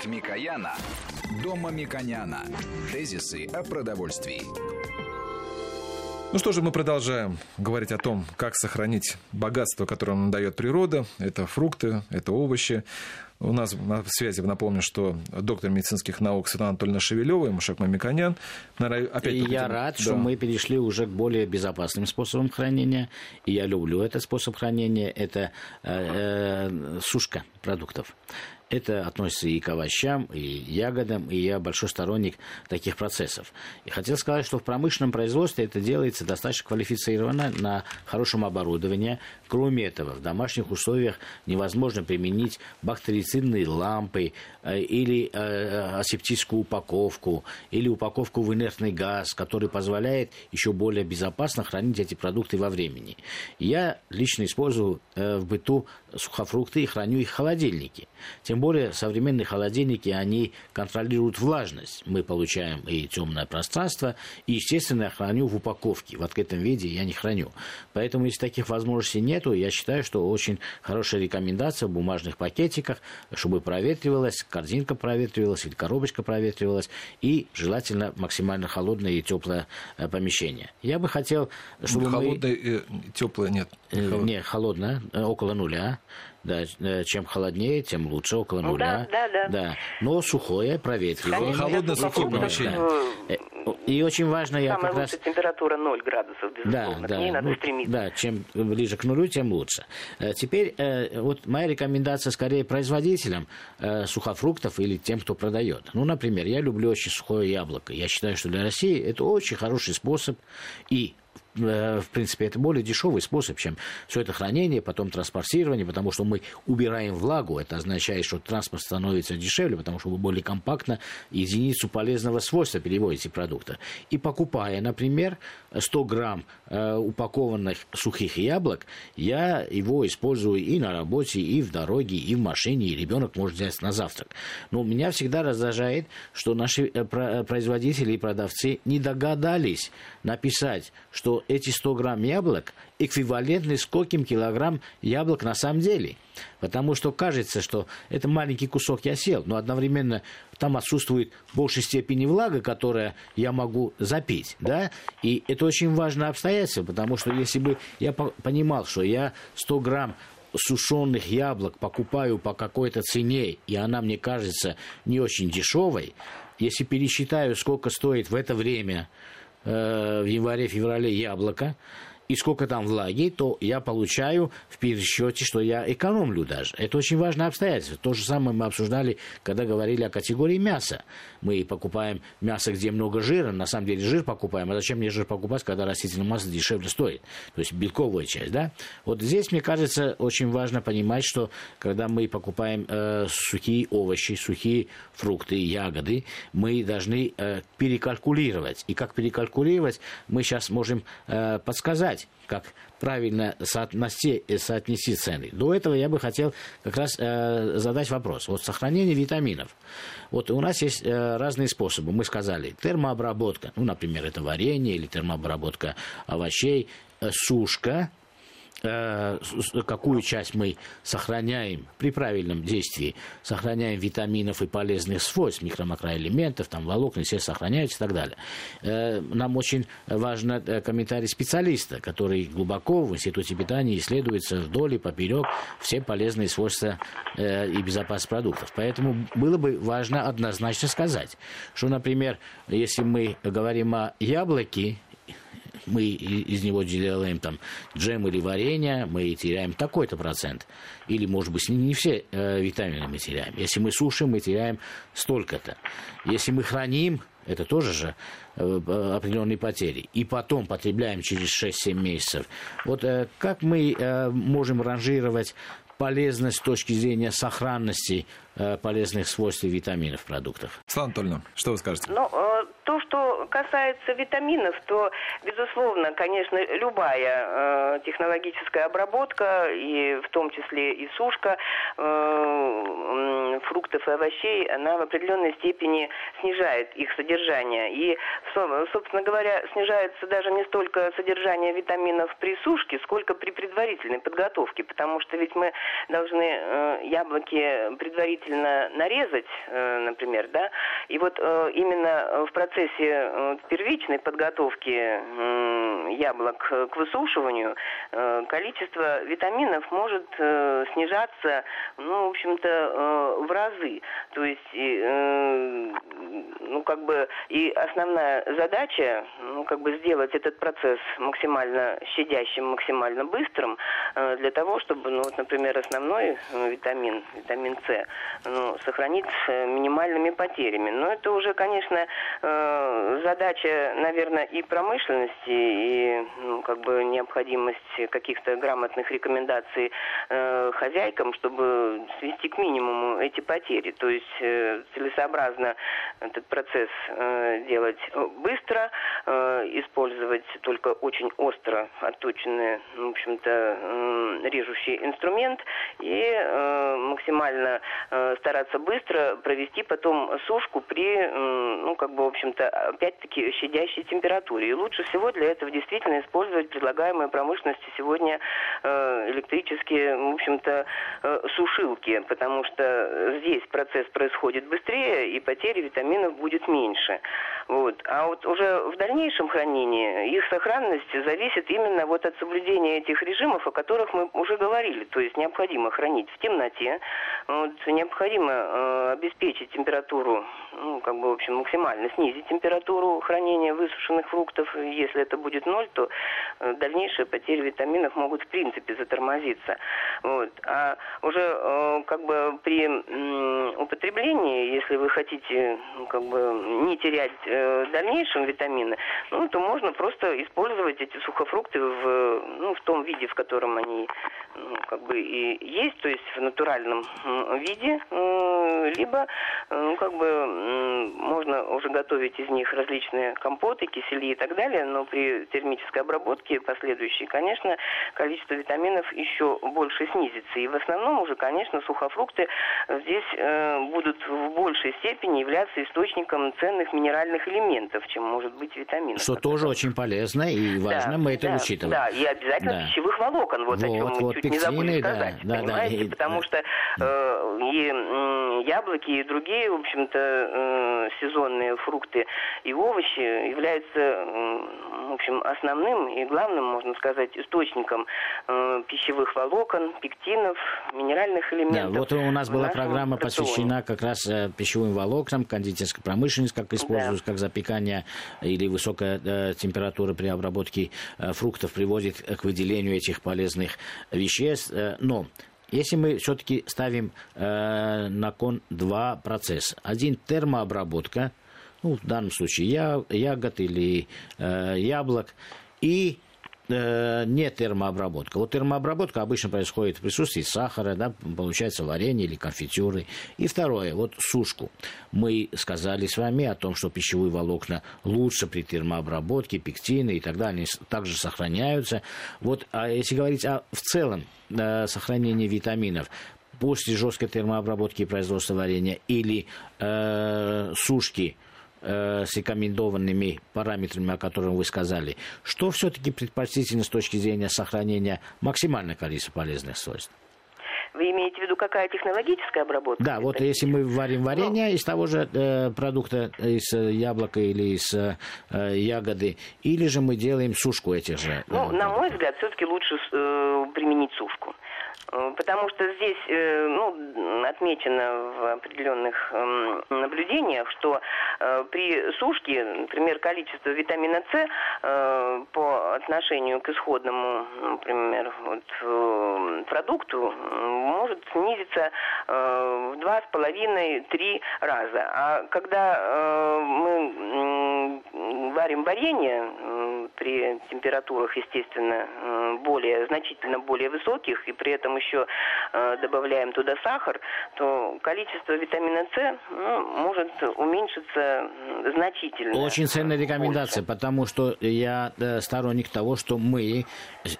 От Микояна до Мамиконяна. Тезисы о продовольствии. Ну что же, мы продолжаем говорить о том, как сохранить богатство, которое нам дает природа. Это фрукты, это овощи. У нас на связи, напомню, что доктор медицинских наук Светлана Анатольевна Шевелева и Мушек Мамиконян. Опять и я рад, да. что мы перешли уже к более безопасным способам хранения. И я люблю этот способ хранения. Это э, э, сушка продуктов. Это относится и к овощам, и ягодам, и я большой сторонник таких процессов. И хотел сказать, что в промышленном производстве это делается достаточно квалифицированно, на хорошем оборудовании. Кроме этого, в домашних условиях невозможно применить бактерицидные лампы э, или э, асептическую упаковку, или упаковку в инертный газ, который позволяет еще более безопасно хранить эти продукты во времени. Я лично использую э, в быту сухофрукты и храню их в холодильнике. Тем более современные холодильники, они контролируют влажность. Мы получаем и темное пространство, и, естественно, я храню в упаковке. В открытом виде я не храню. Поэтому, если таких возможностей нету, я считаю, что очень хорошая рекомендация в бумажных пакетиках, чтобы проветривалась, корзинка проветривалась или коробочка проветривалась, и желательно максимально холодное и теплое э, помещение. Я бы хотел, чтобы Холодное мы... и теплое нет. Э, не, холодное, э, около нуля. Да, э, чем холоднее, тем лучше, около ну нуля. Да, да, да. да. Но сухое, проветривание. Холодное, сухое помещение. Да. И очень важно, я Самая как раз... температура 0 градусов, безусловно, да, да, к ней надо ну, стремиться. Да, чем ближе к нулю, тем лучше. Теперь вот моя рекомендация скорее производителям сухофруктов или тем, кто продает. Ну, например, я люблю очень сухое яблоко. Я считаю, что для России это очень хороший способ и Э, в принципе, это более дешевый способ, чем все это хранение, потом транспортирование, потому что мы убираем влагу. Это означает, что транспорт становится дешевле, потому что вы более компактно единицу полезного свойства переводите продукта. И покупая, например, 100 грамм э, упакованных сухих яблок, я его использую и на работе, и в дороге, и в машине, и ребенок может взять на завтрак. Но меня всегда раздражает, что наши э, производители и продавцы не догадались написать, что эти 100 грамм яблок эквивалентны скольким килограмм яблок на самом деле. Потому что кажется, что это маленький кусок я сел, но одновременно там отсутствует в большей степени влага, которая я могу запить. Да? И это очень важное обстоятельство, потому что если бы я понимал, что я 100 грамм сушеных яблок покупаю по какой-то цене, и она мне кажется не очень дешевой, если пересчитаю, сколько стоит в это время в январе-феврале яблоко, и сколько там влаги, то я получаю в пересчете, что я экономлю даже. Это очень важное обстоятельство. То же самое мы обсуждали, когда говорили о категории мяса. Мы покупаем мясо, где много жира, на самом деле жир покупаем. А зачем мне жир покупать, когда растительное масло дешевле стоит? То есть белковая часть, да? Вот здесь, мне кажется, очень важно понимать, что когда мы покупаем э, сухие овощи, сухие фрукты, ягоды, мы должны э, перекалькулировать. И как перекалькулировать, мы сейчас можем э, подсказать понять, как правильно соотнести, соотнести цены. До этого я бы хотел как раз э, задать вопрос. Вот сохранение витаминов. Вот у нас есть э, разные способы. Мы сказали, термообработка, ну, например, это варенье или термообработка овощей, э, сушка, Э, какую часть мы сохраняем при правильном действии, сохраняем витаминов и полезных свойств, микро-макроэлементов, там волокна, все сохраняются и так далее. Э, нам очень важен э, комментарий специалиста, который глубоко в Институте питания исследуется вдоль и поперек все полезные свойства и безопасность продуктов. Поэтому было бы важно однозначно сказать, что, например, если мы говорим о яблоке, мы из него делаем там джем или варенье, мы теряем такой-то процент. Или, может быть, не все э, витамины мы теряем. Если мы сушим, мы теряем столько-то. Если мы храним, это тоже же э, определенные потери. И потом потребляем через 6-7 месяцев. Вот э, как мы э, можем ранжировать полезность с точки зрения сохранности э, полезных свойств и витаминов в продуктах. Светлана Анатольевна, что вы скажете? Ну, э, то, что касается витаминов, то, безусловно, конечно, любая э, технологическая обработка, и в том числе и сушка, фруктов и овощей, она в определенной степени снижает их содержание. И, собственно говоря, снижается даже не столько содержание витаминов при сушке, сколько при предварительной подготовке, потому что ведь мы должны э, яблоки предварительно нарезать, э, например, да, и вот э, именно в процессе первичной подготовки яблок к высушиванию количество витаминов может снижаться, ну, в общем-то, в разы. То есть, ну, как бы, и основная задача, ну, как бы сделать этот процесс максимально щадящим, максимально быстрым, для того, чтобы, ну, вот, например, основной витамин, витамин С, ну, сохранить с минимальными потерями. Но это уже, конечно, э, задача, наверное, и промышленности, и ну, как бы необходимость каких-то грамотных рекомендаций э, хозяйкам, чтобы свести к минимуму эти потери. То есть э, целесообразно этот процесс делать быстро, использовать только очень остро отточенный, в общем-то, режущий инструмент и максимально стараться быстро провести потом сушку при, ну, как бы, в общем-то, опять-таки, щадящей температуре. И лучше всего для этого действительно использовать предлагаемые промышленности сегодня э, электрические, в общем-то, э, сушилки, потому что здесь процесс происходит быстрее, и потери витаминов будет меньше. Вот. А вот уже в дальнейшем хранении их сохранность зависит именно вот от соблюдения этих режимов, о которых мы уже говорили. То есть необходимо хранить в темноте, вот, необходимо э, обеспечить температуру, ну, как бы, в общем, максимально снизить температуру хранения высушенных фруктов. Если это будет ноль, то э, дальнейшие потери витаминов могут, в принципе, затормозиться. Вот. А уже э, как бы при употреблении, если вы хотите ну, как бы не терять в дальнейшем витамины, ну, то можно просто использовать эти сухофрукты в, ну, в том виде, в котором они ну, как бы и есть, то есть в натуральном виде, э, либо ну, как бы можно уже готовить из них различные компоты, кисели и так далее, но при термической обработке последующей, конечно, количество витаминов еще больше снизится. И в основном уже, конечно, сухофрукты здесь э, будут в большей степени являться источником ценных минеральных элементов, чем может быть витамин. Что тоже очень полезно и важно, да, мы это да, учитываем. Да, и обязательно да. пищевых волокон, вот, вот о чем мы вот, чуть пектины, не забыли сказать, да, понимаете? Да, Потому что э, и э, яблоки, и другие, в общем-то, э, сезонные фрукты и овощи являются, в общем, основным и главным, можно сказать, источником э, пищевых волокон, пектинов, минеральных элементов. Да, вот у нас была программа рационе. посвящена как раз пищевым волокнам, кондитерской промышленности, как используют, да. как запекание или высокая температура при обработке фруктов приводит к выделению этих полезных веществ. Но если мы все-таки ставим э, на кон два процесса. Один термообработка, ну, в данном случае я, ягод или э, яблок, и не термообработка. Вот термообработка обычно происходит в присутствии сахара, да, получается варенье или конфитюры. И второе, вот сушку. Мы сказали с вами о том, что пищевые волокна лучше при термообработке, пектины и так далее, также сохраняются. Вот, а если говорить о в целом э, сохранении витаминов, после жесткой термообработки и производства варенья или э, сушки – э, с рекомендованными параметрами, о которых вы сказали, что все-таки предпочтительно с точки зрения сохранения максимального количества полезных свойств? Вы имеете в виду, какая технологическая обработка? Да, вот если мы варим варенье ну, из того же э, продукта, из э, яблока или из э, ягоды, или же мы делаем сушку этих же? Э, ну, на мой взгляд, все-таки лучше э, применить сушку. Э, потому что здесь э, ну, отмечено в определенных эм, наблюдениях, что э, при сушке, например, количество витамина С по отношению к исходному, например, вот, продукту может снизиться в два с половиной-три раза. А когда мы варим варенье, при температурах, естественно, более, значительно более высоких, и при этом еще добавляем туда сахар, то количество витамина С ну, может уменьшиться значительно. Очень ценная рекомендация, больше. потому что я сторонник того, что мы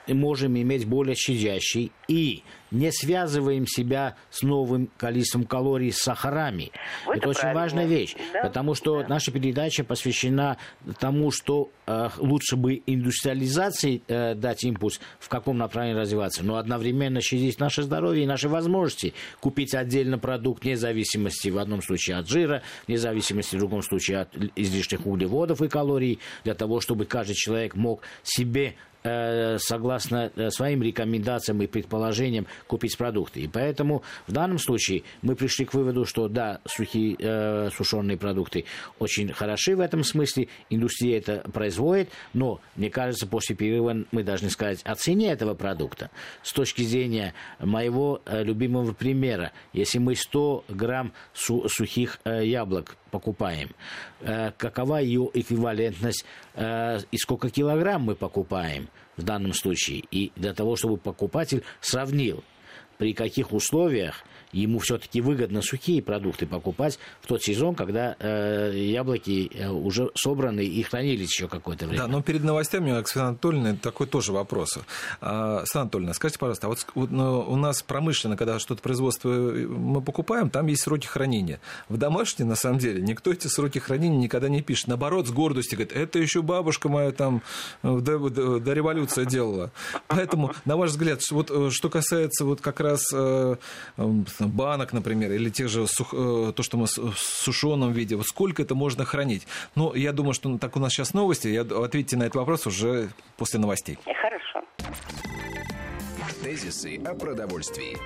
можем иметь более щадящий и не связываем себя с новым количеством калорий с сахарами. Вот это, это очень важная вещь, да? потому что да. наша передача посвящена тому, что э, лучше бы индустриализации э, дать импульс, в каком направлении развиваться, но одновременно щадить наше здоровье и наши возможности. Купить отдельно продукт вне зависимости в одном случае от жира, вне зависимости в другом случае от излишних углеводов и калорий, для того, чтобы каждый человек мог себе согласно э, своим рекомендациям и предположениям купить продукты. И поэтому в данном случае мы пришли к выводу, что да, сухие э, сушеные продукты очень хороши в этом смысле, индустрия это производит, но мне кажется, после перерыва мы должны сказать о цене этого продукта. С точки зрения моего э, любимого примера, если мы 100 грамм су- сухих э, яблок покупаем, э, какова ее эквивалентность э, и сколько килограмм мы покупаем в данном случае, и для того, чтобы покупатель сравнил, при каких условиях ему все-таки выгодно сухие продукты покупать в тот сезон, когда э, яблоки э, уже собраны и хранились еще какое-то время. Да, но перед новостями, Оксана Анатольевна, такой тоже вопрос. А, Оксана Анатольевна, скажите, пожалуйста, а вот у нас промышленно, когда что-то производство э, мы покупаем, там есть сроки хранения. В домашней, на самом деле, никто эти сроки хранения никогда не пишет. Наоборот, с гордостью говорит, это еще бабушка моя там э, до, до, до революции делала. Поэтому, на ваш взгляд, вот что касается вот как раз банок, например, или тех же сух, э, то, что мы в сушеном виде, вот сколько это можно хранить? Ну, я думаю, что так у нас сейчас новости, я ответите на этот вопрос уже после новостей. Хорошо. Тезисы о продовольствии.